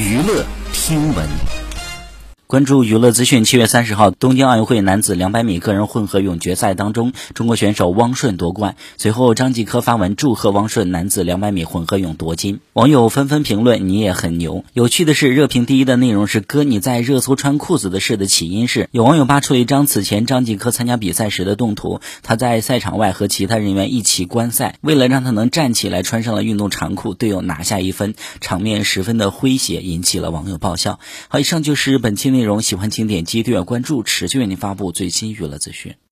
娱乐听闻。关注娱乐资讯，七月三十号，东京奥运会男子两百米个人混合泳决赛当中，中国选手汪顺夺冠。随后，张继科发文祝贺汪顺男子两百米混合泳夺金，网友纷纷评论：“你也很牛。”有趣的是，热评第一的内容是“哥你在热搜穿裤子的事”的起因是，有网友扒出一张此前张继科参加比赛时的动图，他在赛场外和其他人员一起观赛，为了让他能站起来，穿上了运动长裤，队友拿下一分，场面十分的诙谐，引起了网友爆笑。好，以上就是本期内。内容喜欢请点击订阅关注，持续为您发布最新娱乐资讯。